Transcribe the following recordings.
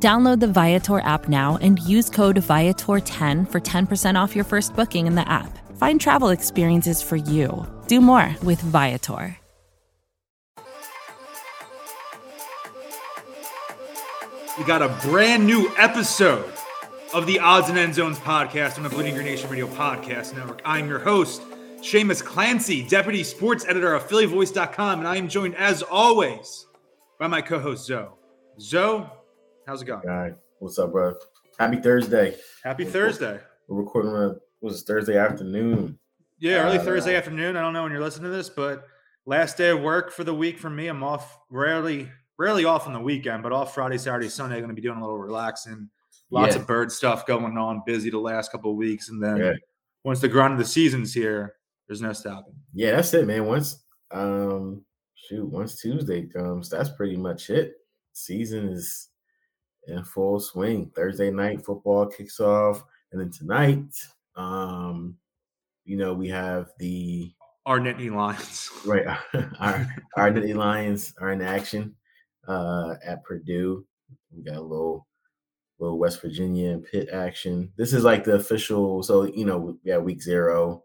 Download the Viator app now and use code Viator10 for 10% off your first booking in the app. Find travel experiences for you. Do more with Viator. We got a brand new episode of the Odds and End Zones podcast on the Bleeding Green Nation Radio Podcast Network. I'm your host, Shamus Clancy, Deputy Sports Editor of PhillyVoice.com, and I am joined, as always, by my co-host Zoe. Zoe, how's it going? All right, what's up, bro? Happy Thursday. Happy Thursday. We're recording on was Thursday afternoon. Yeah, early Uh, Thursday afternoon. I don't know when you're listening to this, but last day of work for the week for me. I'm off rarely, rarely off on the weekend, but off Friday, Saturday, Sunday. I'm Going to be doing a little relaxing. Lots Yeah. of bird stuff going on. Busy the last couple of weeks, and then Yeah. once the grind of the season's here, there's no stopping. Yeah, that's it, man. Once um shoot, once Tuesday comes, that's pretty much it. Season is in full swing. Thursday night football kicks off, and then tonight, um, you know, we have the Our Nittany Lions. right our our Nittany Lions are in action uh at Purdue. We got a little little West Virginia and Pitt action. This is like the official, so you know, we have week zero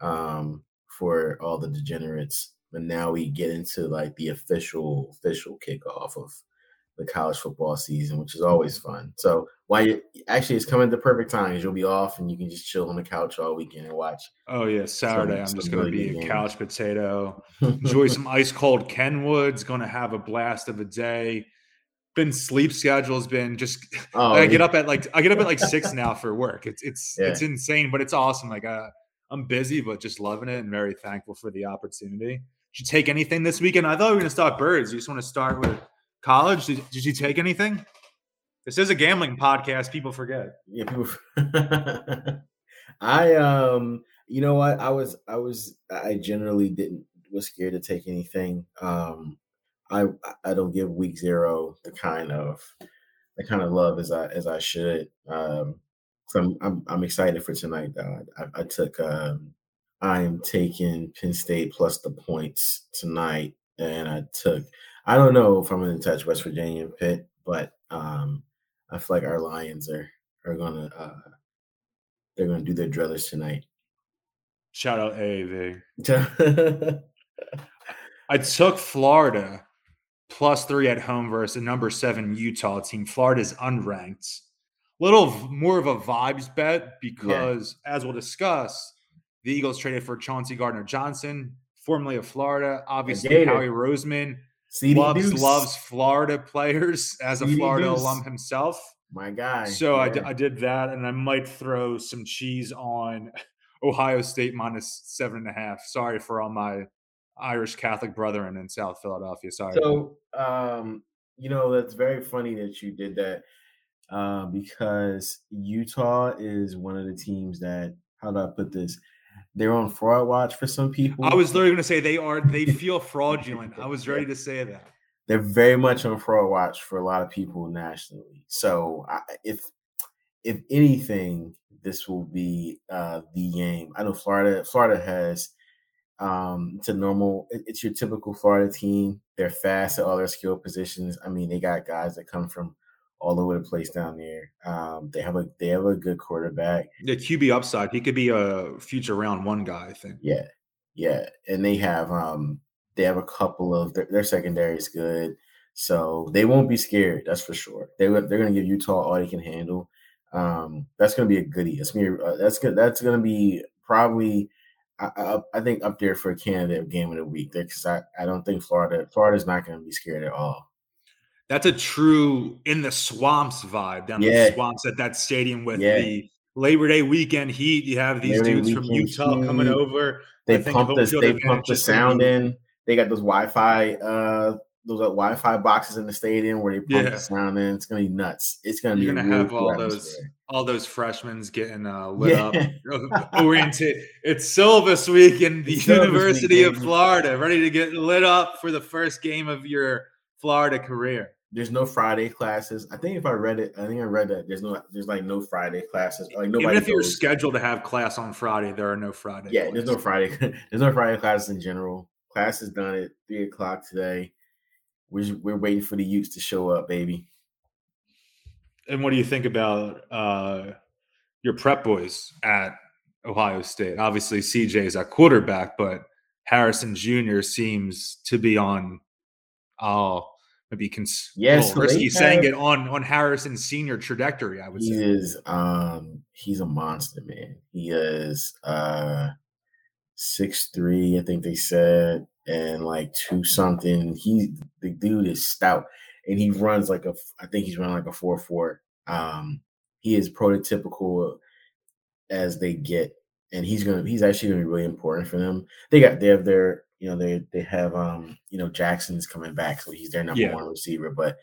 um for all the degenerates, but now we get into like the official official kickoff of the college football season, which is always fun. So why you actually it's coming at the perfect time because you'll be off and you can just chill on the couch all weekend and watch. Oh yeah, Saturday. I'm just going to really be a games. couch potato. Enjoy some ice cold Kenwoods. Going to have a blast of a day. Been sleep schedule's been just. oh, I get yeah. up at like I get up at like six now for work. It's it's Yeah. it's insane, but it's awesome. Like uh, I'm busy, but just loving it and very thankful for the opportunity. Did you take anything this weekend? I thought we were going to start birds. You just want to start with college. Did, did you take anything? This is a gambling podcast. People forget. yeah people i um you know what i was i was i generally didn't was scared to take anything um i i don't give week zero the kind of the kind of love as i as i should um so i'm i'm, I'm excited for tonight though I, I took um i am taking penn state plus the points tonight and i took i don't know if i'm going to touch west virginia and pitt but um I feel like our Lions are are gonna uh they're gonna do their druthers tonight. Shout out AAV. I took Florida plus three at home versus the number seven Utah team. Florida's unranked. Little more of a vibes bet because, as we'll discuss, the Eagles traded for Chauncey Gardner Johnson, formerly of Florida. Obviously, Howie Roseman CD loves Deuce, loves Florida players as a CD Florida Deuce. alum himself. my guy. So I, d- yeah. I did that, and I might throw some cheese on Ohio State minus seven and a half. Sorry for all my Irish Catholic brethren in South Philadelphia. Sorry. So, um, you know, that's very funny that you did that uh, because Utah is one of the teams that, how do I put this? They're on fraud watch for some people. I was literally going to say they are. They feel fraudulent. I was ready to say that. They're very much on fraud watch for a lot of people nationally. So, I, if if anything, this will be uh, the game. I know Florida. Florida has um, it's a normal. It's your typical Florida team. They're fast at all their skill positions. I mean, they got guys that come from all over the place down there. Um, they have a they have a good quarterback. The QB upside. He could be a future round one guy. I think. Yeah, yeah, and they have um they have a couple of their, their secondary is good, so they won't be scared. That's for sure. They they're going to give Utah all they can handle. Um, that's going to be a goodie. That's me. Uh, that's good. That's going to be probably. I, I, I think up there for a candidate game of the week because I, I don't think Florida Florida's not going to be scared at all. That's a true in the swamps vibe down Yeah. the swamps at that stadium with Yeah. the Labor Day weekend heat. You have these Labor dudes from Utah coming over. They I think pump the they advantage pump the sound in. They got those Wi-Fi uh those uh, Wi-Fi boxes in the stadium where they pump Yeah. the sound in. It's gonna be nuts. It's gonna be You're gonna have all those all those freshmen getting uh, lit Yeah. up, oriented. It's syllabus week in the It's University of. Florida, ready to get lit up for the first game of your Florida career. There's no Friday classes. I think if I read it, I think I read that there's no there's like no Friday classes. Like nobody Even if you're goes- scheduled to have class on Friday, there are no Friday. Yeah, there's no classes. Friday. there's no Friday classes in general. Class is done at three o'clock today. We're we're waiting for the youths to show up, baby. And what do you think about uh, your prep boys at Ohio State? Obviously, CJ is at quarterback, but Harrison Jr. seems to be on. Oh, maybe cons- yeah, risky saying it on on Harrison's senior trajectory. I would He say. is um he's a monster, man. He is uh six three, I think they said, and like two something. He the dude is stout and he runs like a I think he's running like a four four. Um he is prototypical as they get, and he's gonna he's actually gonna be really important for them. They got they have their you know they they have um you know Jaxon's coming back, so he's their number Yeah. one receiver, but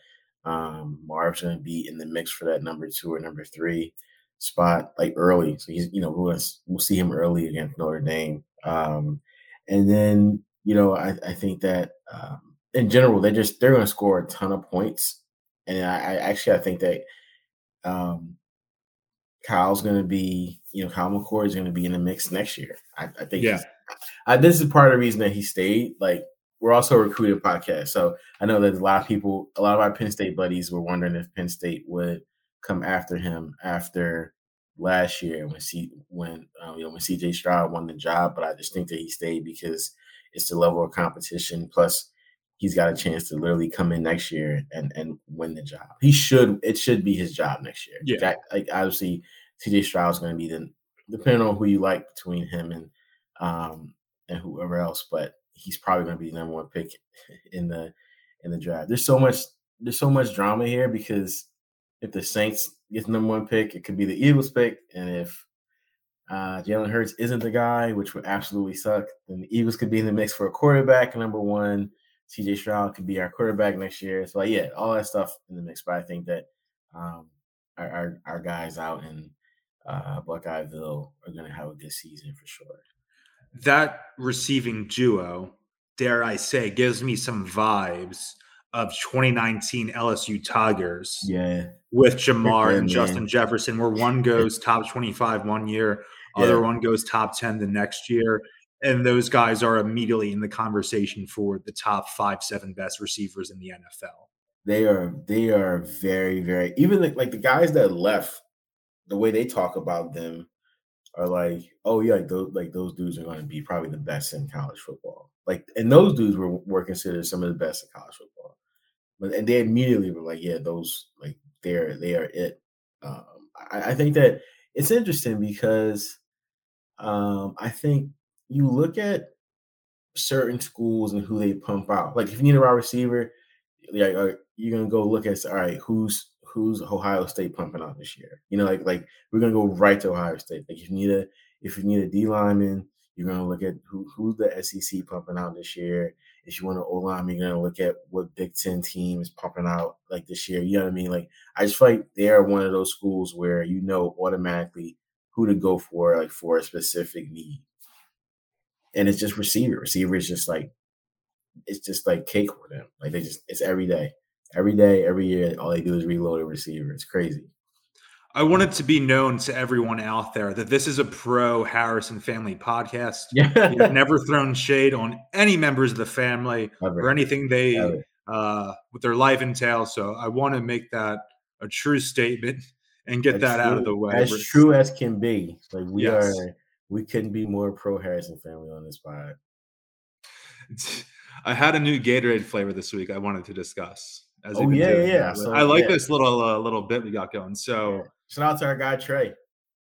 um Marv's gonna be in the mix for that number two or number three spot like early. So he's you know we'll we'll see him early against Notre Dame. Um and then you know I, I think that um in general they just they're gonna score a ton of points. And I, I actually I think that um Kyle's going to be, you know, Kyle McCord is going to be in the mix next year. I, I think. Yeah. I, this is part of the reason that he stayed. Like, we're also a recruited podcast, so I know that a lot of people, a lot of our Penn State buddies, were wondering if Penn State would come after him after last year when C when um, you know when CJ Stroud won the job. But I just think that he stayed because it's the level of competition. Plus, he's got a chance to literally come in next year and and win the job. He should. It should be his job next year. Yeah. Jack, like obviously, CJ is going to be the depending on who you like between him and um and whoever else, but he's probably going to be the number one pick in the in the draft. There's so much there's so much drama here because if the Saints get the number one pick, it could be the Eagles pick, and if uh, Jalen Hurts isn't the guy, which would absolutely suck, then the Eagles could be in the mix for a quarterback number one. CJ Stroud could be our quarterback next year. So yeah, all that stuff in the mix. But I think that um, our, our our guys out in uh, Buckeyeville are going to have a good season for sure. That receiving duo, dare I say, gives me some vibes of 2019 LSU Tigers Yeah, with Jamar good, and man. Justin Jefferson, where one goes top 25 one year, other one goes top 10 the next year. And those guys are immediately in the conversation for the top five, seven best receivers in the NFL. they are they are very very even like, like the guys that left the way they talk about them are like oh yeah like those like those dudes are going to be probably the best in college football. Like and those dudes were were considered some of the best in college football. But and they immediately were like yeah those like they're they are it. Um I, I think that it's interesting because um I think you look at certain schools and who they pump out. Like if you need a wide receiver like you're gonna go look at all right who's who's Ohio State pumping out this year. You know like like we're gonna go right to Ohio State. Like if you need a if you need a D lineman you're gonna look at who who's the SEC pumping out this year. If you want an O lineman you're gonna look at what Big Ten team is pumping out like this year. You know what I mean? Like I just feel like they are one of those schools where you know automatically who to go for like for a specific need. And it's just receiver. Receiver is just like it's just like cake for them. Like they just it's every day. Every day, every year, all they do is reload a receiver. It's crazy. I want it to be known to everyone out there that this is a pro Harrison family podcast. Yeah. We've never thrown shade on any members of the family or anything they uh, what their life entails. So I want to make that a true statement and get that out of the way. As But- true as can be. Like we Yes. are we couldn't be more pro Harrison family on this pod. I had a new Gatorade flavor this week. I wanted to discuss. As Oh, we've yeah, doing yeah, so, I like yeah. this little uh, little bit we got going. So Shout out to our guy Trey.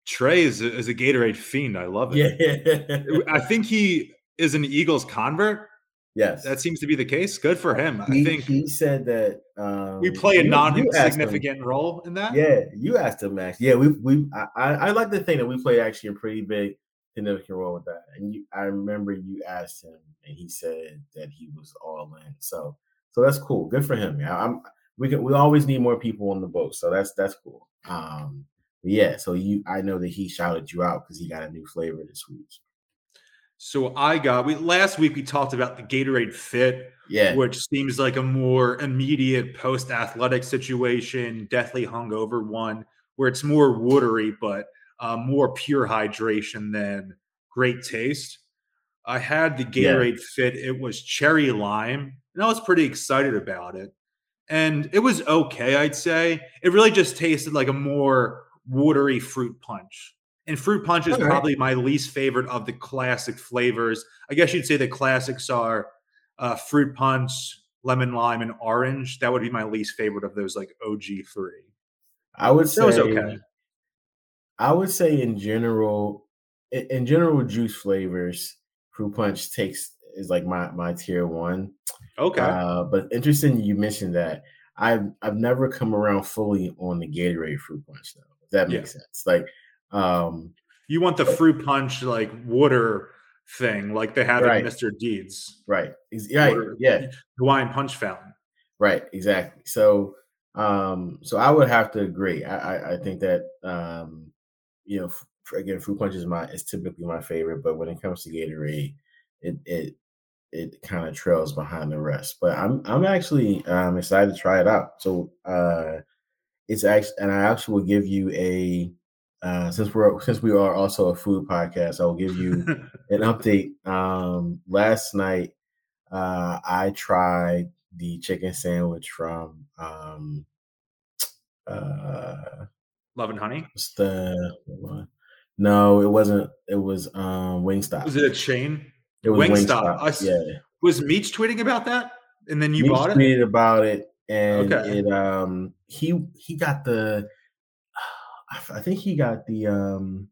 Trey is a, is a Gatorade fiend. I love it. Yeah. I think he is an Eagles convert. yes. That seems to be the case. Good for him. I think he said that um we play a you- you non-significant role in that. Yeah, you asked him, Max. Yeah, we we I, I I like to think that we play actually a pretty big significant role with that. And you, I remember you asked him, and he said that he was all in. So So that's cool. Good for him. Yeah, I'm. We can. We always need more people on the boat. So that's that's cool. Um, yeah. So you, I know that he shouted you out because he got a new flavor this week. So I got we last week we talked about the Gatorade Fit, yeah, which seems like a more immediate post athletic situation, deathly hungover one where it's more watery but uh, more pure hydration than great taste. I had the Gatorade yeah. Fit. It was cherry lime, and I was pretty excited about it. And it was okay, I'd say. It really just tasted like a more watery fruit punch. And fruit punch is probably my least favorite of the classic flavors. I guess you'd say the classics are uh, fruit punch, lemon lime, and orange. That would be my least favorite of those like OG three. I would say was okay. I would say in general, in general, juice flavors, fruit punch takes is like my my tier one. Okay. Uh, but interesting you mentioned that. I've I've never come around fully on the Gatorade fruit punch though. If that makes yeah. sense. Like um, you want the fruit punch like water thing, like they have right. in Mr. Deeds, right? Right. yeah. Hawaiian punch fountain. Right. Exactly. So, um, so I would have to agree. I, I, I think that, um, you know, again, fruit punch is my is typically my favorite, but when it comes to Gatorade, it it it kind of trails behind the rest. But I'm I'm actually um excited to try it out. So uh it's actually and I actually will give you a uh, since we're since we are also a food podcast, I will give you an update. Um, last night, uh, I tried the chicken sandwich from um, uh, Love and Honey. What's the no? It wasn't. It was um, Wingstop. Was it a chain? It was Wingstop. Wingstop. I, yeah. Was Meach tweeting about that, and then you Meach bought it? Tweeted about it, and okay. it um he he got the I think he got the um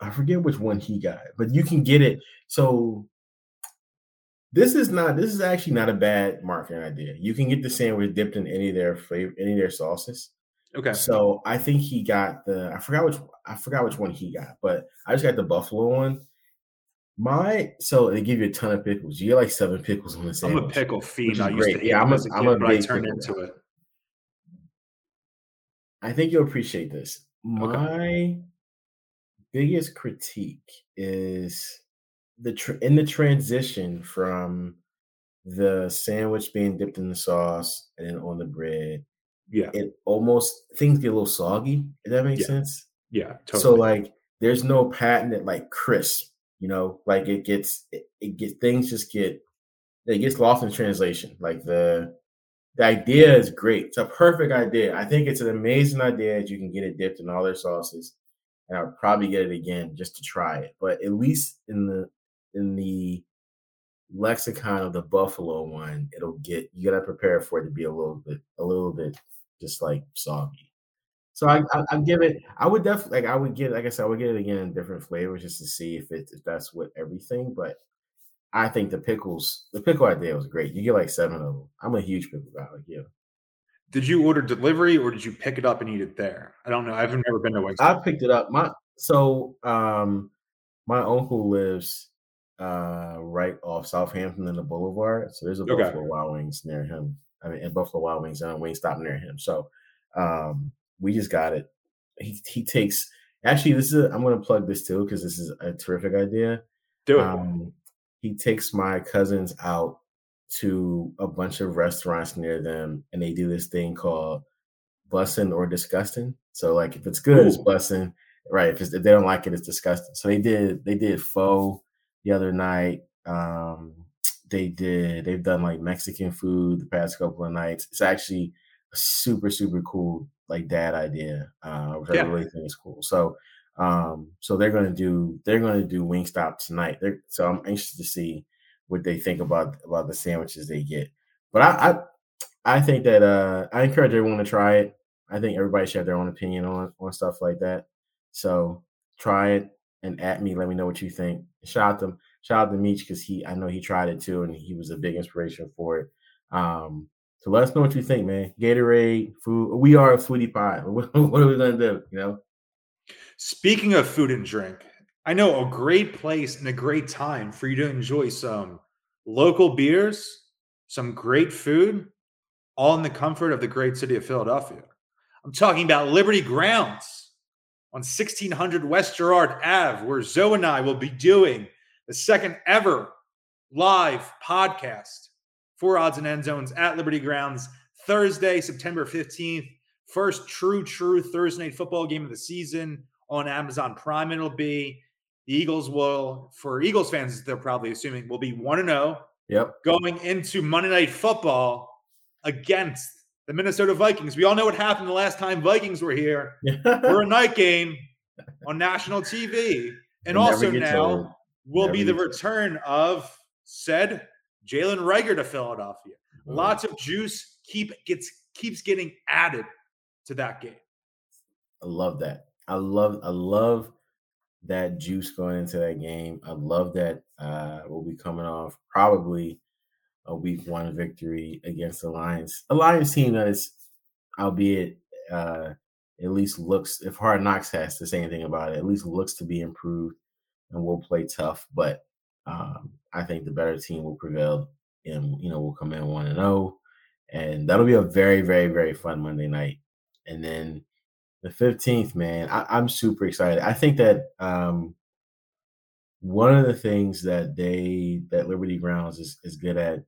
I forget which one he got, but you can get it. So this is not this is actually not a bad marketing idea. You can get the sandwich dipped in any of their flavor, any of their sauces. Okay. So I think he got the I forgot which I forgot which one he got, but I just got the buffalo one. My so they give you a ton of pickles. You get like seven pickles on the sandwich. I'm a pickle fiend. I used great. to yeah, I'm a, I'm a big I turned into guy. it. I think you'll appreciate this. My okay. biggest critique is the tr- in the transition from the sandwich being dipped in the sauce and then on the bread. Yeah, it almost things get a little soggy. If that makes yeah. sense. Yeah, totally. So like, there's no patented like crisp. You know, like it gets it, it gets things just get it gets lost in translation. Like the the idea is great. It's a perfect idea. I think it's an amazing idea that you can get it dipped in all their sauces. And I'll probably get it again just to try it. But at least in the in the lexicon of the buffalo one, it'll get you gotta prepare for it to be a little bit a little bit just like soggy. So I, I, I give it. I would definitely like. I would get. Like I said, I would get it again in different flavors just to see if it if that's what everything. But I think the pickles, the pickle idea was great. You get like seven of them. I'm a huge pickle guy. Like you. Did you order delivery or did you pick it up and eat it there? I don't know. I've never been to Wingstop. I picked it up. My so um my uncle lives uh right off Southampton in the Boulevard. So there's a okay. Buffalo Wild Wings near him. I mean, in Buffalo Wild Wings and a Wingstop near him. So um we just got it. He he takes actually this is I'm gonna plug this too because this is a terrific idea. Do it. Um, he takes my cousins out to a bunch of restaurants near them and they do this thing called bussing or disgusting. So like if it's good, Ooh. it's bussing. Right. If, if, they don't like it, it's disgusting. So they did they did pho the other night. Um they did they've done like Mexican food the past couple of nights. It's actually a super, super cool like dad idea, uh, which yeah. I really think is cool. So um, so they're gonna do they're gonna do Wingstop tonight. They're, so I'm anxious to see what they think about about the sandwiches they get. But I I, I think that uh, I encourage everyone to try it. I think everybody should have their own opinion on on stuff like that. So try it and at me. Let me know what you think. Shout out to shout out to Meach because he I know he tried it too and he was a big inspiration for it. Um, so let us know what you think, man. Gatorade, food. We are a foodie pie. what are we gonna do? You know. Speaking of food and drink, I know a great place and a great time for you to enjoy some local beers, some great food, all in the comfort of the great city of Philadelphia. I'm talking about Liberty Grounds on 1600 West Girard Ave, where Zoe and I will be doing the second ever live podcast for odds and end zones at Liberty Grounds Thursday, September 15th. First true, true Thursday night football game of the season on Amazon Prime. It'll be the Eagles will, for Eagles fans, they're probably assuming, will be 1 0. Yep. Going into Monday Night Football against the Minnesota Vikings. We all know what happened the last time Vikings were here. we're a night game on national TV. And also now will be the return of said Jalen Reagor to Philadelphia. Oh. Lots of juice keep gets keeps getting added to that game. I love that. I love I love that juice going into that game. I love that uh we'll be coming off probably a week one victory against the Lions. A Lions team that is, albeit uh at least looks if Hard Knocks has to say anything about it, at least looks to be improved and will play tough. But um, I think the better team will prevail and you know we'll come in one and zero, oh, and that'll be a very very very fun Monday night. And then the fifteenth, man, I, am super excited. I think that um, one of the things that they that Liberty Grounds is is good at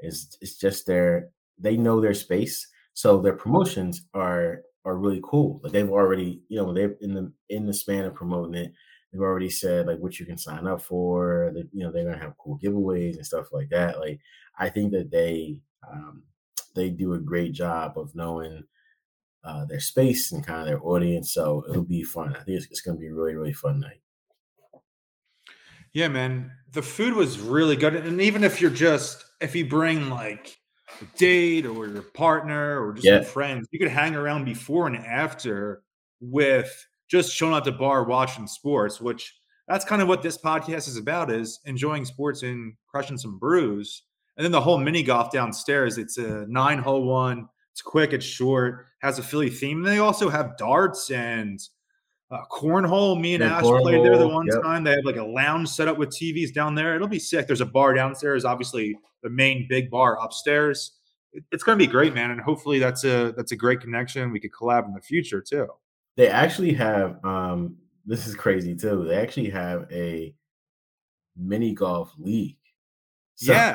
is it's just their they know their space, so their promotions are are really cool. Like they've already, you know, they're in the in the span of promoting it they've already said like what you can sign up for. That you know they're gonna have cool giveaways and stuff like that. Like I think that they um, they do a great job of knowing uh, their space and kind of their audience. So it'll be fun. I think it's, it's gonna be a really really fun night. Yeah, man. The food was really good, and even if you're just if you bring like a date or your partner or just yeah. friends, you could hang around before and after with just showing up at the bar watching sports, which that's kind of what this podcast is about is enjoying sports and crushing some brews. And then the whole mini golf downstairs, it's a nine hole one. It's quick, it's short, has a Philly theme. And they also have darts and uh, cornhole. Me and yeah, Ash played there the one yep. time. They have like a lounge set up with TVs down there. It'll be sick. There's a bar downstairs, obviously the main big bar upstairs. it's going to be great, man. And hopefully that's a that's a great connection. We could collab in the future too. They actually have um this is crazy too. They actually have a mini golf league. So, yeah.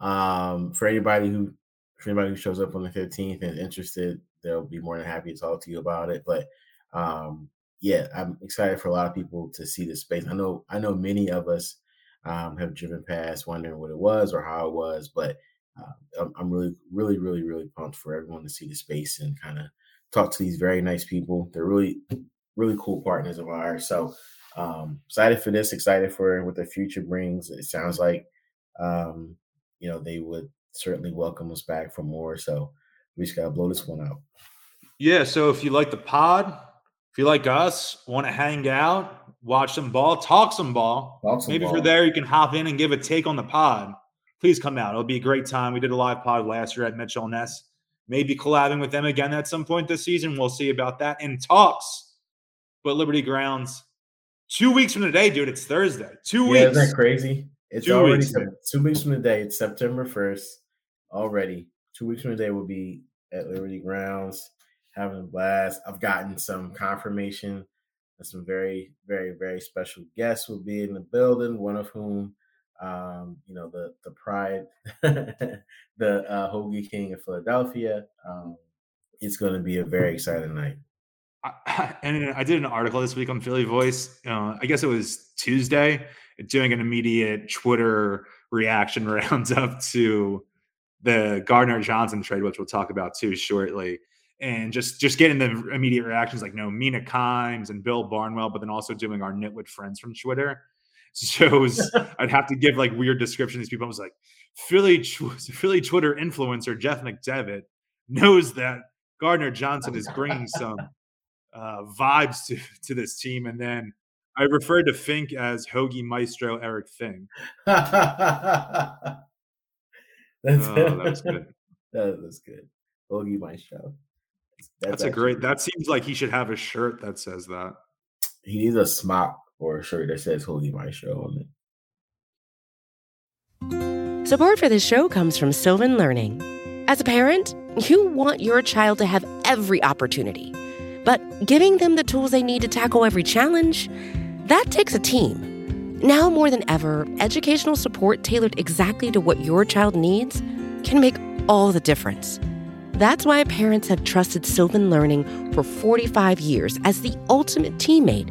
um for anybody who for anybody who shows up on the 15th and interested, they'll be more than happy to talk to you about it. But um yeah, I'm excited for a lot of people to see the space. I know I know many of us um, have driven past wondering what it was or how it was, but uh, I'm really, really, really, really pumped for everyone to see the space and kind of talk to these very nice people. They're really, really cool partners of ours. So um, excited for this, excited for what the future brings. It sounds like, um, you know, they would certainly welcome us back for more. So we just got to blow this one out. Yeah. So if you like the pod, if you like us, want to hang out, watch some ball, talk some ball, talk some maybe ball. if you're there, you can hop in and give a take on the pod. Please come out. It'll be a great time. We did a live pod last year at Mitchell Ness maybe collabing with them again at some point this season. We'll see about that. In talks, but Liberty Grounds, two weeks from today, dude. It's Thursday. Two yeah, weeks. Isn't that crazy? It's two already weeks, two weeks from today. It's September first already. Two weeks from today will be at Liberty Grounds having a blast. I've gotten some confirmation that some very, very, very special guests will be in the building. One of whom um, you know, the the pride, the uh, Hoagie King of Philadelphia. Um, it's going to be a very exciting night. I, and I did an article this week on Philly Voice. Uh, I guess it was Tuesday, doing an immediate Twitter reaction roundup to the Gardner Johnson trade, which we'll talk about too shortly. And just just getting the immediate reactions like no Mina Kimes and Bill Barnwell, but then also doing our nitwit friends from Twitter shows I'd have to give like weird descriptions. People I was like, Philly Philly Twitter influencer Jeff McDevitt knows that Gardner Johnson is bringing some uh, vibes to, to this team, and then I referred to Fink as Hoagie Maestro Eric Fink. that's, oh, that's good. That was good. Hoagie Maestro. That's, that's a great. That seems like he should have a shirt that says that. He needs a smock or a shirt that says Hoagie Maestro on it. Support for this show comes from Sylvan Learning. As a parent, you want your child to have every opportunity, but giving them the tools they need to tackle every challenge, that takes a team. Now more than ever, educational support tailored exactly to what your child needs can make all the difference. That's why parents have trusted Sylvan Learning for 45 years as the ultimate teammate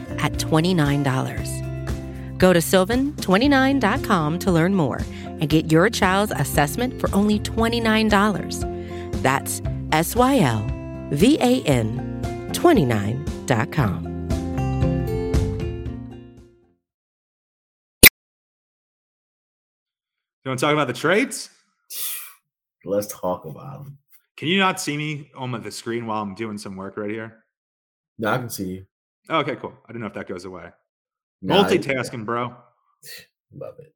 at $29. Go to sylvan29.com to learn more and get your child's assessment for only $29. That's S Y L V A N 29.com. You want to talk about the trades? Let's talk about them. Can you not see me on the screen while I'm doing some work right here? No, I can see you. Okay, cool. I didn't know if that goes away. Nah, Multitasking, bro. Love it.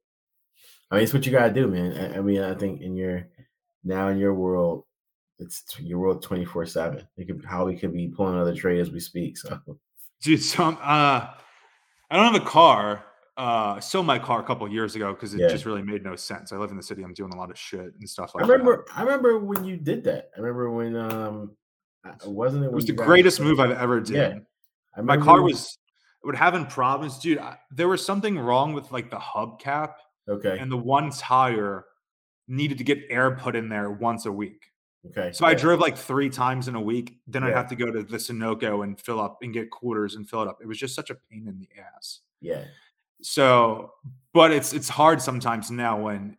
I mean, it's what you gotta do, man. I, I mean, I think in your now in your world, it's your world twenty four seven. It could how we could be pulling another trade as we speak. So, dude, so uh, I don't have a car. Uh, I sold my car a couple years ago because it Yeah. just really made no sense. I live in the city. I'm doing a lot of shit and stuff I like remember. that. I remember when you did that. I remember when um, wasn't it? It was the greatest move I've ever did. Yeah. My car was would having problems, dude. I, there was something wrong with like the hubcap, okay. and the one tire needed to get air put in there once a week. Okay. So I drove like three times in a week. Then I'd have to go to the Sunoco and fill up and get quarters and fill it up. It was just such a pain in the ass. Yeah. So, but it's it's hard sometimes now when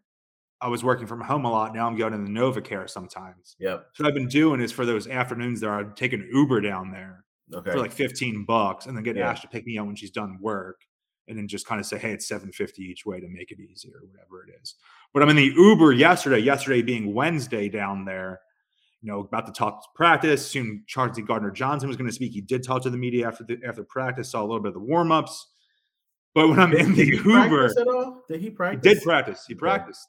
I was working from home a lot. Now I'm going to the NovaCare sometimes. Yep. So what I've been doing is for those afternoons there, I'd take an Uber down there Okay. for like 15 bucks and then get Yeah. Ash to pick me up when she's done work and then just kind of say, hey, it's 750 each way to make it easy or whatever it is. But I'm in the Uber yesterday, yesterday being Wednesday down there, you know, about to talk to practice. Soon Charlie Gardner Johnson was going to speak. He did talk to the media after the after practice, saw a little bit of the warm-ups. But when I'm in the Did he Uber, practice at all? Did he he practice? did practice. He practiced.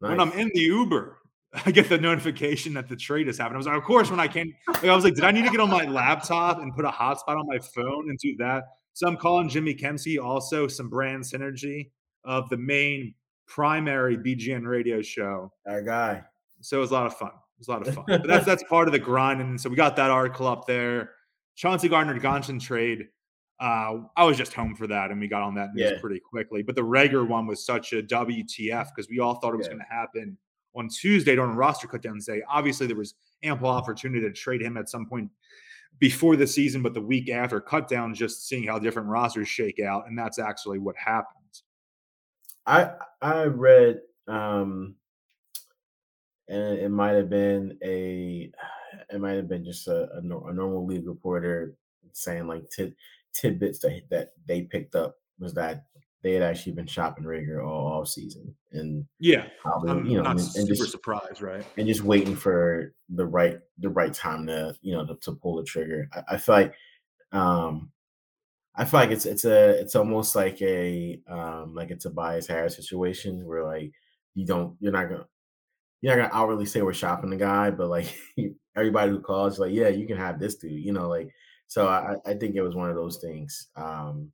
When I'm in the Uber, I get the notification that the trade has happened. I was like, of course, when I came, like, I was like, did I need to get on my laptop and put a hotspot on my phone and do that? So I'm calling Jimmy Kempski, also some brand synergy of the main primary BGN radio show. Our guy. So it was a lot of fun. It was a lot of fun. But that's that's part of the grind. And so we got that article up there. Chauncey Gardner Johnson trade. Uh, I was just home for that, and we got on that news Yeah. pretty quickly. But the Reagor one was such a WTF because we all thought it was Yeah. going to happen on Tuesday during roster cutdowns day. Obviously, there was ample opportunity to trade him at some point before the season, but the week after cutdowns, just seeing how different rosters shake out, and that's actually what happened. I I read um and it might have been a it might have been just a, a, a normal league reporter saying like tid, tidbits that that they picked up was that they had actually been shopping Reagor all off season and Yeah, probably I'm you know not and, super and just surprised, right? and just waiting for the right the right time to you know to, to pull the trigger. I, I feel like um I feel like it's it's a it's almost like a um like a Tobias Harris situation where like you don't you're not gonna you're not gonna outwardly say we're shopping the guy, but like everybody who calls like yeah you can have this dude you know like so I I think it was one of those things. Um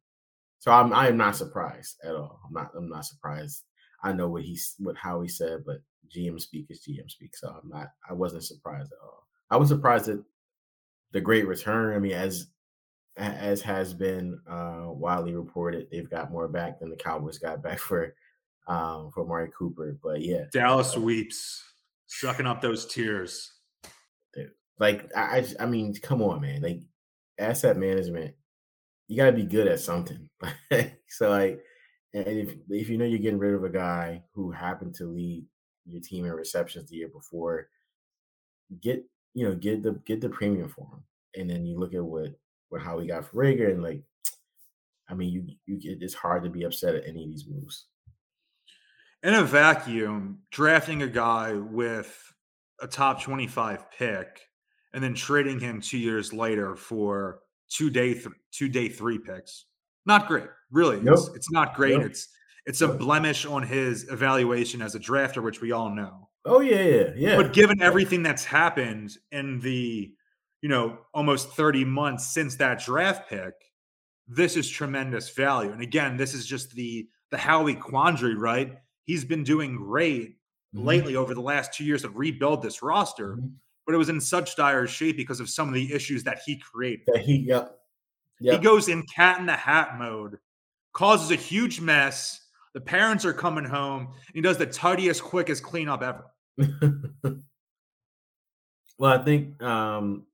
so I'm I am not surprised at all. I'm not I'm not surprised. I know what he's what how he said, but GM speak is GM speak. So I'm not I wasn't surprised at all. I was surprised at the great return. I mean, as as has been uh widely reported, they've got more back than the Cowboys got back for um for Mari Cooper. But yeah, Dallas weeps, sucking up those tears. like I I, I mean, come on, man. Like asset management, you gotta be good at something. so like and if if you know you're getting rid of a guy who happened to lead your team in receptions the year before, get you know get the get the premium for him, and then you look at what what how we got for Reagor, and like, I mean, you you it- it's hard to be upset at any of these moves. in a vacuum, drafting a guy with a top 25 pick and then trading him two years later for two day th- two day three picks. Not great, really. Nope. It's, it's not great. Nope. It's it's a blemish on his evaluation as a drafter, which we all know. Oh yeah, yeah, yeah. But given everything that's happened in the you know almost 30 months since that draft pick, this is tremendous value. And again, this is just the the Howie quandary, right? He's been doing great Mhm. lately over the last two years to rebuild this roster, Mhm. But it was in such dire shape because of some of the issues that he created. that he, yep, He goes in cat in the hat mode, causes a huge mess. The parents are coming home. And he does the tidiest, quickest cleanup ever. well, I think um,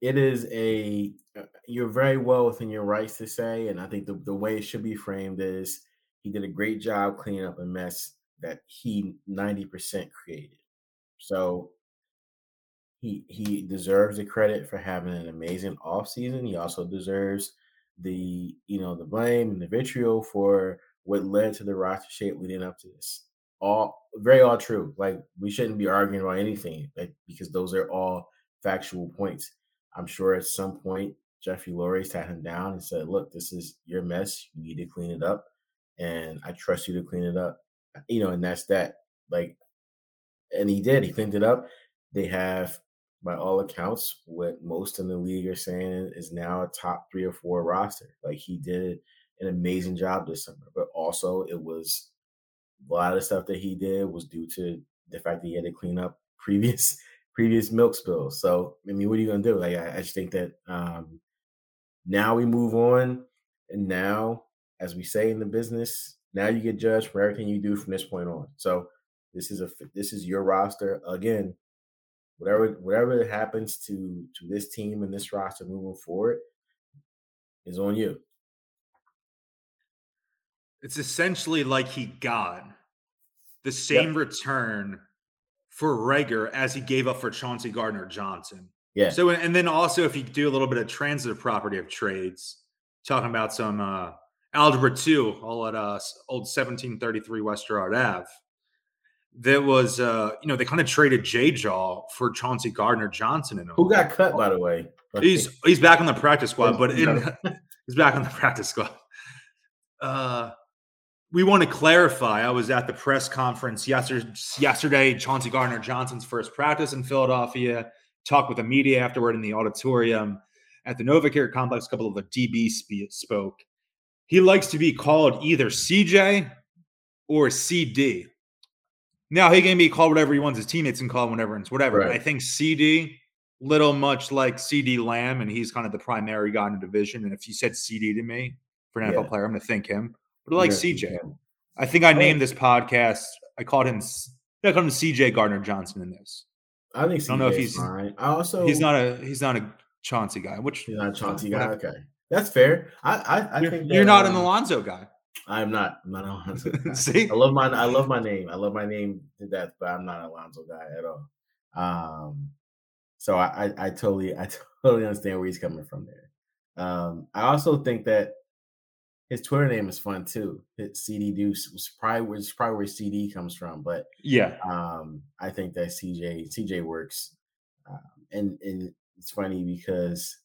it is a. uh, You're very well within your rights to say, and I think the, the way it should be framed is he did a great job cleaning up a mess that he ninety percent created. So he he deserves the credit for having an amazing offseason. He also deserves the you know the blame and the vitriol for what led to the roster shape leading up to this. All very all true. Like we shouldn't be arguing about anything, like because those are all factual points. I'm sure at some point Jeffrey Lurie sat him down and said, "Look, this is your mess. You need to clean it up, and I trust you to clean it up." You know, and that's that. Like, and he did. He cleaned it up. They have, by all accounts, what most in the league are saying is now a top three or four roster. Like he did an amazing job this summer, but also it was a lot of stuff that he did was due to the fact that he had to clean up previous previous milk spills. So I mean, what are you gonna do? Like I, I just think that um now we move on, and now, as we say in the business, now you get judged for everything you do from this point on. So this is a this is your roster again. Whatever whatever happens to to this team and this roster moving forward is on you. It's essentially like he got the same return for Reagor as he gave up for Chauncey Gardner Johnson. Yeah. So, and then also, if you do a little bit of transitive property of trades, talking about some uh, algebra two, all at uh, old 1733 West Girard Ave, that was, uh, you know, they kind of traded J Jaw for Chauncey Gardner Johnson. In Who got cut, by the way? He's he's back on the practice squad, but in, he's back on the practice squad. Uh, we want to clarify. I was at the press conference yesterday. Yesterday, Chauncey Gardner Johnson's first practice in Philadelphia. Talked with the media afterward in the auditorium at the NovaCare complex. A couple of the DB spe- spoke. He likes to be called either CJ or CD. Now he can be called whatever he wants. His teammates can call him whatever it's whatever. Right. I think CD, little much like CeeDee Lamb, and he's kind of the primary guy in the division. And if you said CD to me for an NFL player, I'm going to think him. But I like Yeah, CJ. I think I named this podcast. I called him. I called him CJ Gardner Johnson in this. I think I don't know if he's- fine. I also He's not a he's not a Chauncey guy. Which he's not a Chauncey guy. whatever. Okay, that's fair. I I, I You're, think you're that, not an um, Alonzo guy. I'm not. I'm not Alonzo. guy. See, I love my I love my name. I love my name to death, but I'm not an Alonzo guy at all. Um, so I, I I totally I totally understand where he's coming from there. Um, I also think that his Twitter name is fun too. His CD Deuce was probably was probably where CD comes from, but yeah, um, I think that CJ CJ works, um, and and it's funny because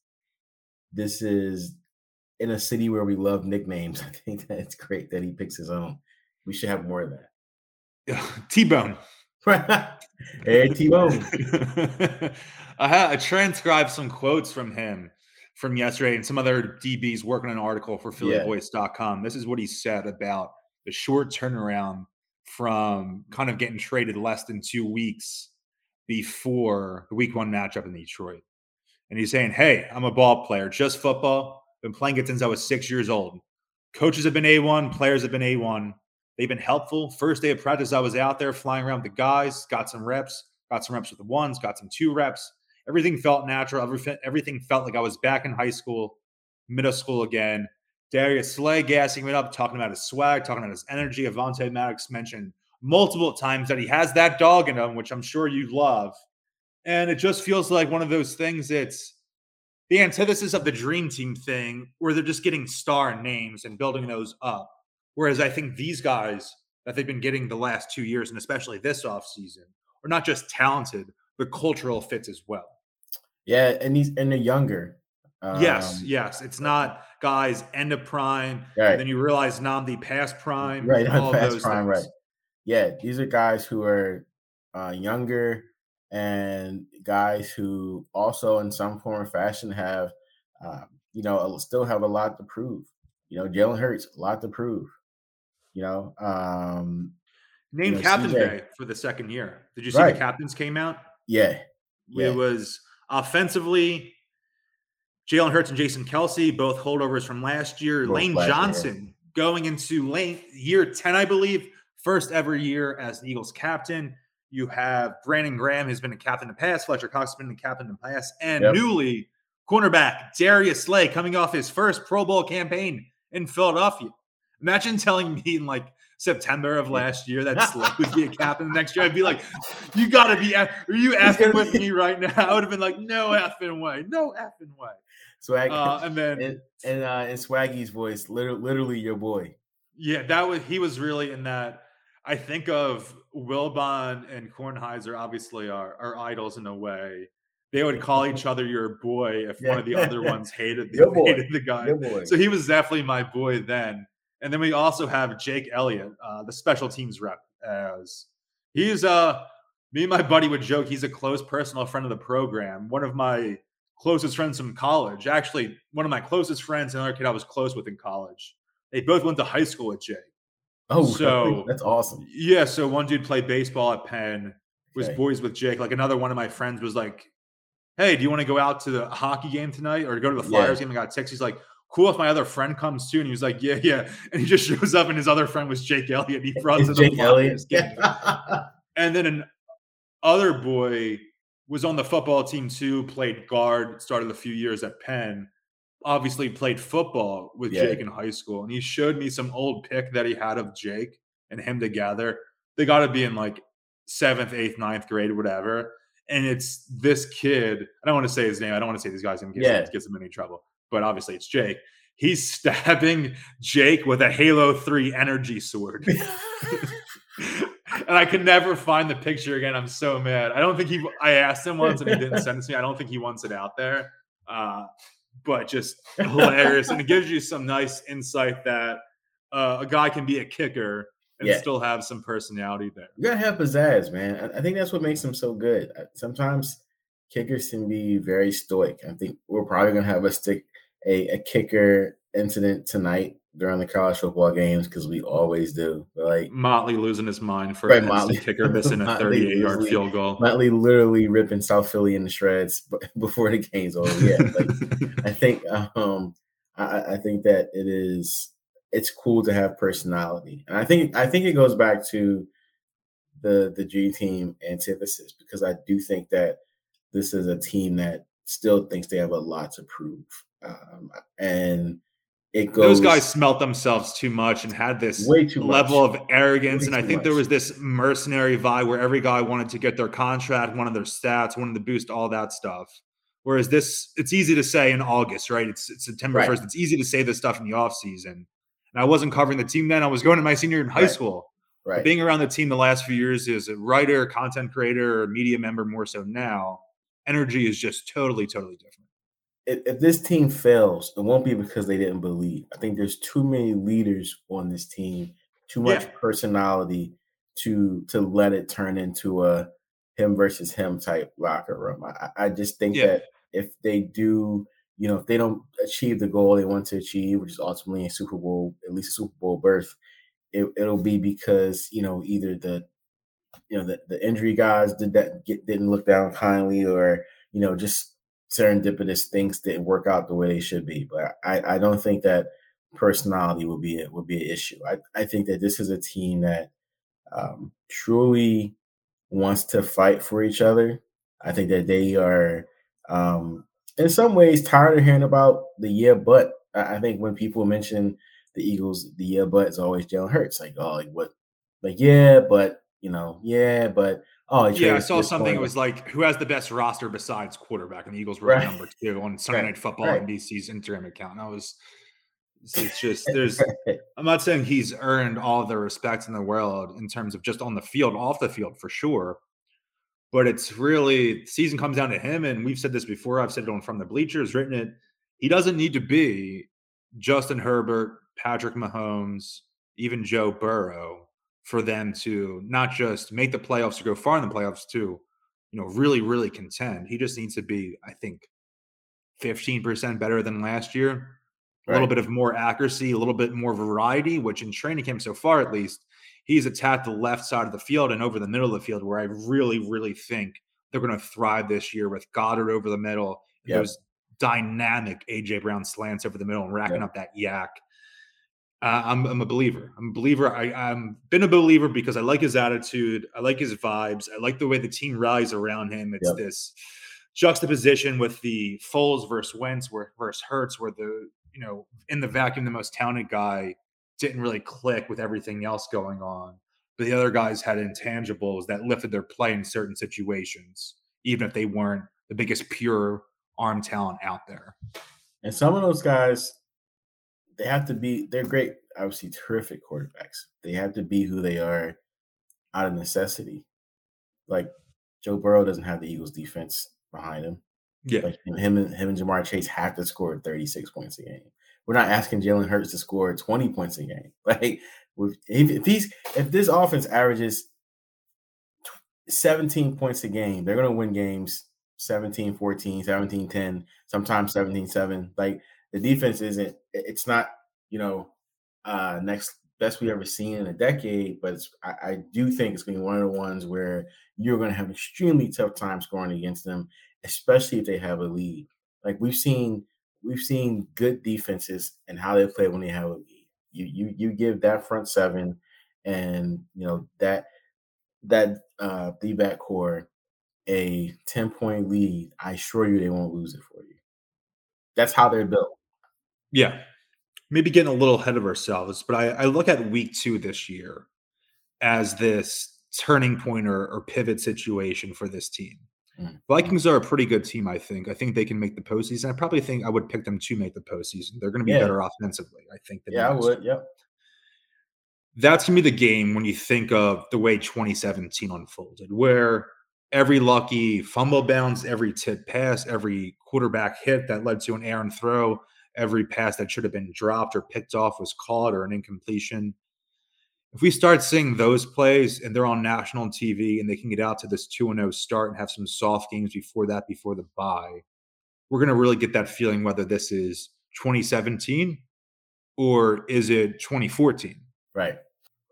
this is in a city where we love nicknames. I think that it's great that he picks his own. We should have more of that. T Bone. hey T Bone, I, I transcribed some quotes from him from yesterday and some other DBs working on an article for Yeah. PhillyVoice.com. This is what he said about the short turnaround from kind of getting traded less than two weeks before the week one matchup in Detroit. And he's saying, Hey, I'm a ball player, just football. Been playing it since I was six years old. Coaches have been A1, players have been A1. They've been helpful. First day of practice, I was out there flying around with the guys, got some reps, got some reps with the ones, got some two reps. Everything felt natural. Everything, felt like I was back in high school, middle school again. Darius Slay gassing it up, talking about his swag, talking about his energy. Avonte Maddox mentioned multiple times that he has that dog in him, which I'm sure you love. And it just feels like one of those things that's the antithesis of the dream team thing, where they're just getting star names and building those up. Whereas I think these guys that they've been getting the last two years, and especially this offseason, are not just talented, but cultural fits as well. Yeah, and these and they're younger. yes, Um, yes. It's not guys end of prime, Right. and then you realize Nnamdi past prime, right all of past those prime, things. right. Yeah, these are guys who are uh, younger and guys who also, in some form or fashion, have um, you know still have a lot to prove. You know, Jalen Hurts, a lot to prove. You know, um, Named know, captain CJ. today for the second year. Did you see Right. the captains came out? yeah, Yeah. It was offensively Jalen Hurts and Jason Kelce, both holdovers from last year. Both Lane last year. Johnson going into lane year 10, I believe, first ever year as the Eagles captain. You have Brandon Graham, who's been a captain in the past. Fletcher Cox has been a captain in the past. And Yep. newly, cornerback Darius Slay coming off his first Pro Bowl campaign in Philadelphia. Imagine telling me in like September of last year that Slay would be a captain the next year. I'd be like, you gotta be, are you effing with me right now? I would have been like, no effing way, no effing way. swag Uh, and then, and and uh, in Swaggy's voice, literally, literally your boy. yeah, that was he was really in that. I think of Wilbon and Kornheiser, obviously are are idols in a way. They would call each other your boy if one of the other ones hated the, hated the guy. So he was definitely my boy then. And then we also have Jake Elliott, uh, the special teams rep, as he's uh me and my buddy would joke he's a close personal friend of the program. One of my closest friends from college. Actually, one of my closest friends, another kid I was close with in college. They both went to high school with Jake. Oh, so- that's awesome. Yeah, so one dude played baseball at Penn, was Okay. boys with Jake. Like another one of my friends was like, Hey, do you want to go out to the hockey game tonight or go to the Yeah. Flyers game? I got text. He's like, Cool if my other friend comes too. And he was like, Yeah, yeah. And he just shows up and his other friend was Jake Elliott. He brought It's to the Jake Elliott. Flyers game. And then an other boy was on the football team too, played guard, started a few years at Penn. Obviously played football with Yeah. Jake in high school. And he showed me some old pic that he had of Jake and him together. They got to be in like seventh, eighth, ninth grade, whatever. And it's this kid. I don't want to say his name. I don't want to say these guys in case Yeah. it gets him in any trouble. But obviously it's Jake. He's stabbing Jake with a Halo 3 energy sword. and I can never find the picture again. I'm so mad. I don't think he. I asked him once and he didn't send it to me. I don't think he wants it out there. Uh, but just hilarious, and it gives you some nice insight that uh, a guy can be a kicker and Yeah. still have some personality there. You gotta have pizzazz, man. I, I think that's what makes them so good. Sometimes kickers can be very stoic. I think we're probably gonna have a stick a, a kicker incident tonight during the college football games because we always do. But like Motley losing his mind for Right, Motley. kicker missing a Motley 38 yard field goal. Motley literally ripping South Philly in the shreds before the game's over. Yeah, like I think um I, I think that it is it's cool to have personality. And I think I think it goes back to the the G team antithesis because I do think that this is a team that still thinks they have a lot to prove. Um, and it Those guys smelt themselves too much and had this way too much. level of arrogance. Way and I think there was this mercenary vibe where every guy wanted to get their contract, one of their stats, one of the boost all that stuff. Whereas this, it's easy to say in August, right? It's, it's September Right. 1st. It's easy to say this stuff in the offseason. And I wasn't covering the team then. I was going to my senior in high Right. school. But. Being around the team the last few years as a writer, content creator, or media member more so now, energy is just totally, totally different. If, if this team fails, it won't be because they didn't believe. I think there's too many leaders on this team, too much Yeah. personality to to let it turn into a him versus him type locker room. I, I just think Yeah. that if they do, you know, if they don't achieve the goal they want to achieve, which is ultimately a Super Bowl, at least a Super Bowl berth, it, it'll be because you know either the you know the, the injury guys did that get, didn't look down kindly or you know just serendipitous things didn't work out the way they should be but i i don't think that personality will be will be an issue. I i think that this is a team that um truly wants to fight for each other. I think that they are um in some ways tired of hearing about the yeah but. I, I think when people mention the eagles the yeah but is always jalen hurts. Like oh like what? Like yeah but you know yeah but oh Yeah, I saw something. It was like, who has the best roster besides quarterback? And the Eagles were Right. number two on Sunday Right, Night Football right. NBC's Instagram account. And I was, It's just there's I'm not saying he's earned all the respect in the world in terms of just on the field, off the field for sure. But it's really season comes down to him, and we've said this before. I've said it on from the bleachers, written it. He doesn't need to be Justin Herbert, Patrick Mahomes, even Joe Burrow for them to not just make the playoffs or go far in the playoffs to, you know, really, really contend. He just needs to be, I think, 15% better than last year. A little bit of more accuracy, a little bit more variety, which in training camp so far, at least, he's attacked the left side of the field and over the middle of the field, where I really, really think they're going to thrive this year with Goedert over the middle, yep. those dynamic AJ Brown slants over the middle and racking yep. up that YAC. Uh, I'm, I'm, a believer. I'm a believer. I, I'm been a believer because I like his attitude. I like his vibes. I like the way the team rallies around him. It's yep. this juxtaposition with the Foles versus Wentz, where versus Hurts, where the you know, in the vacuum, the most talented guy didn't really click with everything else going on. But the other guys had intangibles that lifted their play in certain situations, even if they weren't the biggest pure arm talent out there. And some of those guys, they have to be, they're great, obviously terrific quarterbacks. They have to be who they are out of necessity. Like Joe Burrow doesn't have the Eagles defense behind him. Yeah, like him and him and Ja'Marr Chase have to score 36 points a game. We're not asking Jalen Hurts to score 20 points a game. Like if he's if this offense averages 17 points a game, they're gonna win games 17, 14, 17, 10, sometimes 17, 7. Like the defense isn't it's not, you know, uh next best we've ever seen in a decade, but I, I, do think it's going to be one of the ones where you're going to have extremely tough time scoring against them especially if they have a lead. Like we've seen, we've seen good defenses and how they play when they have a lead. You you you give that front seven, and you know that that uh the back core a 10 point lead, I assure you they won't lose it for you. That's how they're built. Yeah. Maybe getting a little ahead of ourselves, but I, I look at week two this year as this turning point or, or pivot situation for this team. Mm. Vikings are a pretty good team, I think. I think they can make the postseason. I probably think I would pick them to make the postseason. They're going to be yeah. better offensively, I think. yeah, I would. Yep. That's going to be the game when you think of the way 2017 unfolded, where every lucky fumble bounce, every tip pass, every quarterback hit that led to an errant throw, every pass that should have been dropped or picked off was caught or an incompletion if we start seeing those plays and they're on national TV and they can get out to this 2 0 start and have some soft games before that, before the bye, we're going to really get that feeling whether this is 2017 or is it 2014. Right.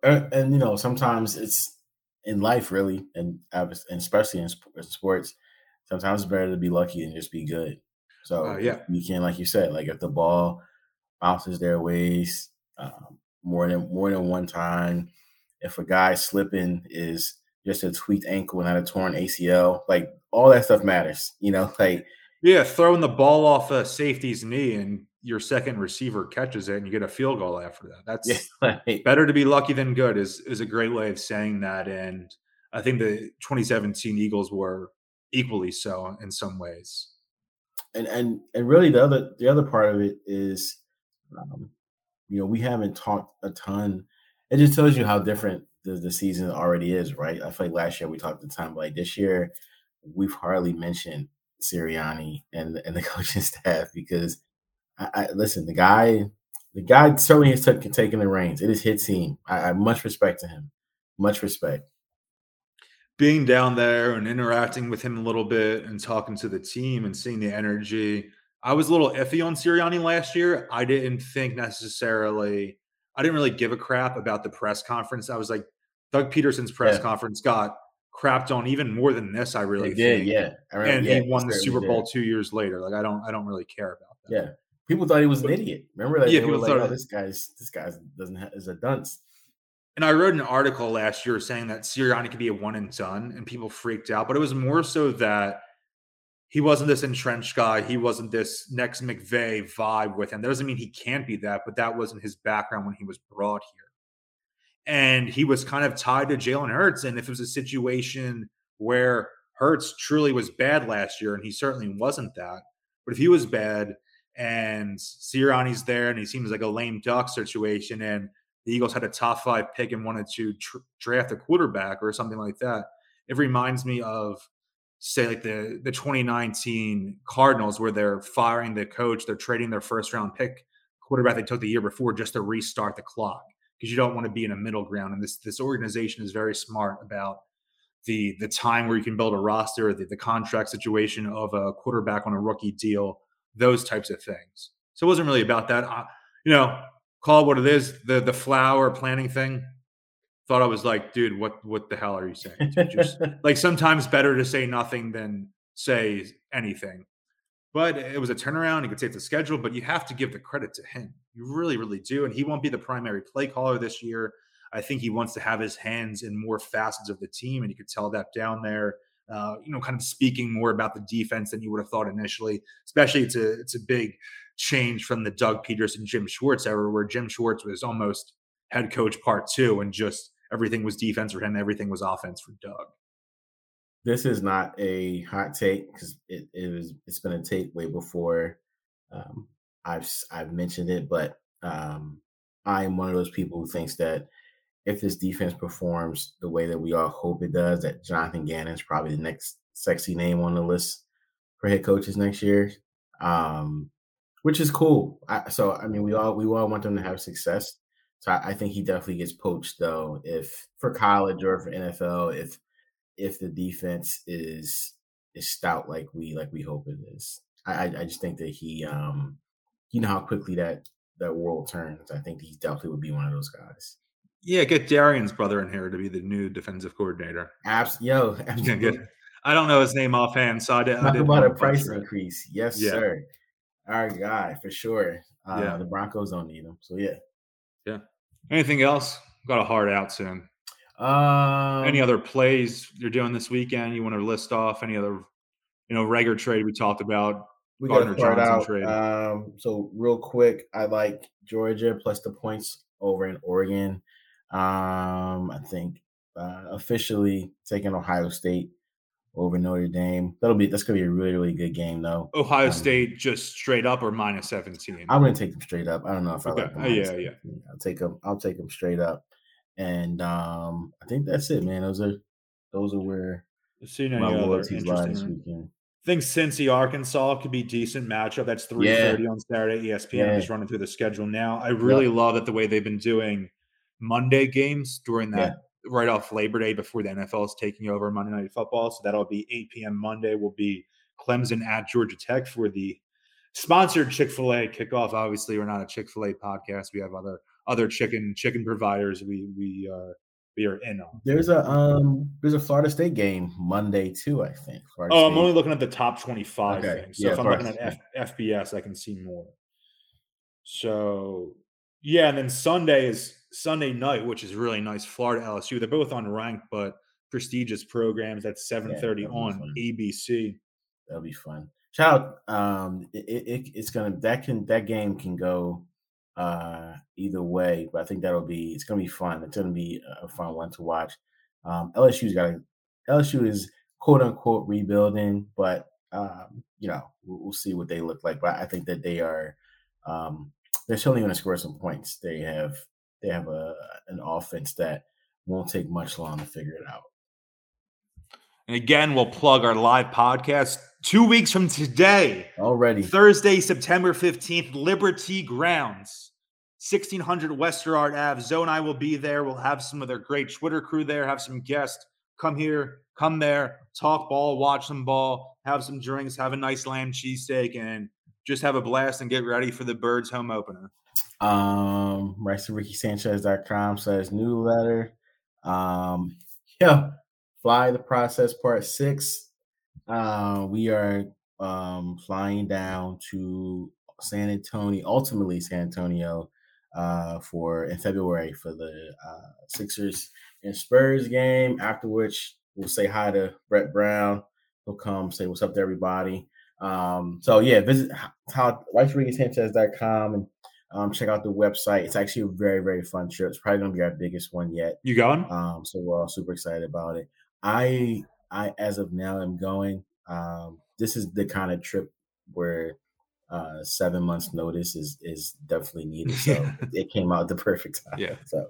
And, and you know, sometimes it's in life, really, and, and especially in sports, sometimes it's better to be lucky and just be good. So, uh, yeah, you can, like you said, like if the ball bounces their ways, um, more than more than one time. If a guy slipping is just a tweaked ankle, not a torn ACL, like all that stuff matters. You know, like yeah, throwing the ball off a safety's knee and your second receiver catches it and you get a field goal after that. That's yeah, like, better to be lucky than good is is a great way of saying that. And I think the 2017 Eagles were equally so in some ways. And and and really the other the other part of it is um, you know, we haven't talked a ton. It just tells you how different the, the season already is, right? I feel like last year we talked a ton, like this year we've hardly mentioned Sirianni and and the coaching staff because I, I listen, the guy, the guy certainly has taken taken the reins. It is his team. I, I much respect to him, much respect. Being down there and interacting with him a little bit and talking to the team and seeing the energy I was a little iffy on Sirianni last year. I didn't think necessarily, I didn't really give a crap about the press conference. I was like, Doug Pederson's press yeah. conference got crapped on even more than this. I really did, yeah. Remember, and yeah, he won the Super Bowl two years later. Like I don't, I don't really care about that. Yeah, people thought he was an idiot. Remember that? Yeah, people like, thought oh, this guy's this guy's doesn't have, is a dunce. And I wrote an article last year saying that Sirianni could be a one and done, and people freaked out. But it was more so that he wasn't this entrenched guy. He wasn't this next McVay vibe with him. That doesn't mean he can't be that, but that wasn't his background when he was brought here. And he was kind of tied to Jalen Hurts. And if it was a situation where Hurts truly was bad last year, and he certainly wasn't that, but if he was bad, and Sirianni's there, and he seems like a lame duck situation. And the Eagles had a top five pick and wanted to tr- draft a quarterback or something like that. It reminds me of say like the the 2019 Cardinals where they're firing the coach, they're trading their first round pick quarterback they took the year before just to restart the clock because you don't want to be in a middle ground. And this this organization is very smart about the the time where you can build a roster, the, the contract situation of a quarterback on a rookie deal, those types of things. So it wasn't really about that. Uh, you know, call what it is. The the flower planning thing. Thought I was like, dude, what what the hell are you saying? Just like sometimes better to say nothing than say anything. But it was a turnaround. he could say the schedule, but you have to give the credit to him. You really, really do. And he won't be the primary play caller this year. I think he wants to have his hands in more facets of the team, and you could tell that down there. Uh, you know, kind of speaking more about the defense than you would have thought initially. Especially, it's a it's a big change from the Doug Pederson, Jim Schwartz era, where Jim Schwartz was almost head coach part two, and just everything was defense for him, everything was offense for Doug. This is not a hot take because it, it was it's been a take way before um, I've I've mentioned it, but um, I am one of those people who thinks that if this defense performs the way that we all hope it does, that Jonathan Gannon is probably the next sexy name on the list for head coaches next year, um, which is cool. I, so I mean, we all we all want them to have success. So I, I, think he definitely gets poached though, if for college or for NFL, if if the defense is is stout like we like we hope it is. I I just think that he um you know how quickly that that world turns. I think he definitely would be one of those guys. Yeah, get Darian's brother in here to be the new defensive coordinator. Abs- yo, absolutely. I don't know his name offhand, so I, did, Talk I didn't. about a price increase. Yes, yeah. sir. Our guy for sure. Uh, yeah, the Broncos don't need him, so yeah. Yeah. Anything else? Got a hard out soon. Um, Any other plays you're doing this weekend? You want to list off any other, you know, regular trade we talked about? We Gardner got Johnson out. trade. Um, so real quick, I like Georgia plus the points over in Oregon. Um, I think uh, officially taking Ohio State over Notre Dame. That'll be that's gonna be a really really good game though. Ohio um, State just straight up or minus seventeen. I'm gonna take them straight up. I don't know if I okay. like them. Uh, yeah, yeah. I'll take them. I'll take them straight up. And um, I think that's it, man. Those are those are where my loyalties lie this weekend. I think Cincy, Arkansas could be decent matchup. That's three thirty yeah. on Saturday ESPN. Yeah. I'm just running through the schedule now. I really yep. love it the way they've been doing Monday games during that. Right off Labor Day before the NFL is taking over Monday Night Football. So that'll be 8 p.m. Monday. Will be Clemson at Georgia Tech for the sponsored Chick Fil A kickoff. Obviously, we're not a Chick Fil A podcast. We have other other chicken chicken providers. We we are we are in on. There's a um there's a Florida State game Monday too. I think. Florida oh, State. I'm only looking at the top 25 okay. things. So yeah, if I'm looking at F- FBS, I can see more. So yeah, and then Sunday is Sunday night, which is really nice. Florida LSU. They're both on unranked, but prestigious programs. That's 7:30 yeah, on fun. ABC. That'll be fun. Shout out. Um, it, it, it's gonna that can that game can go uh either way, but I think that'll be it's gonna be fun. It's gonna be a fun one to watch. Um, LSU's got a, LSU is quote unquote rebuilding, but um, you know we'll, we'll, see what they look like. But I think that they are um, they're certainly going to score some points. They have they have a an offense that won't take much long to figure it out. And again, we'll plug our live podcast two weeks from today. Already. Thursday, September 15th, Liberty Grounds, 1600 West Girard Ave. Zoe and I will be there. We'll have some of their great Twitter crew there, have some guests come here, come there, talk ball, watch some ball, have some drinks, have a nice lamb cheesesteak, and just have a blast and get ready for the Birds home opener. Um, RickySanchez.com says newsletter. Um, yeah, fly the process part six. Uh, we are um, flying down to San Antonio, ultimately San Antonio, uh, for in February for the uh, Sixers and Spurs game. After which we'll say hi to Brett Brown. He'll come say what's up to everybody. Um, so yeah, visit how RickySanchez.com and um, check out the website. It's actually a very, very fun trip. It's probably gonna be our biggest one yet. You going? Um, so we're all super excited about it. I I as of now am going. Um, this is the kind of trip where uh, seven months notice is is definitely needed. So it came out the perfect time. Yeah. So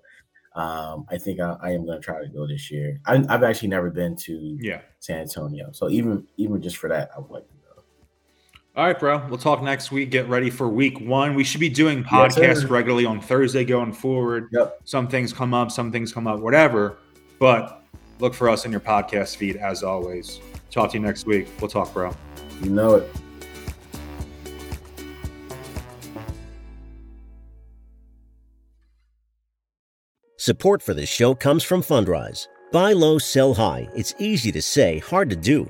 um, I think I, I am going to try to go this year. I, have actually never been to yeah San Antonio, so even even just for that, I would like to. All right, bro. We'll talk next week. Get ready for week one. We should be doing podcasts yes, regularly on Thursday going forward. Yep. Some things come up, some things come up, whatever. But look for us in your podcast feed as always. Talk to you next week. We'll talk, bro. You know it. Support for this show comes from Fundrise. Buy low, sell high. It's easy to say, hard to do.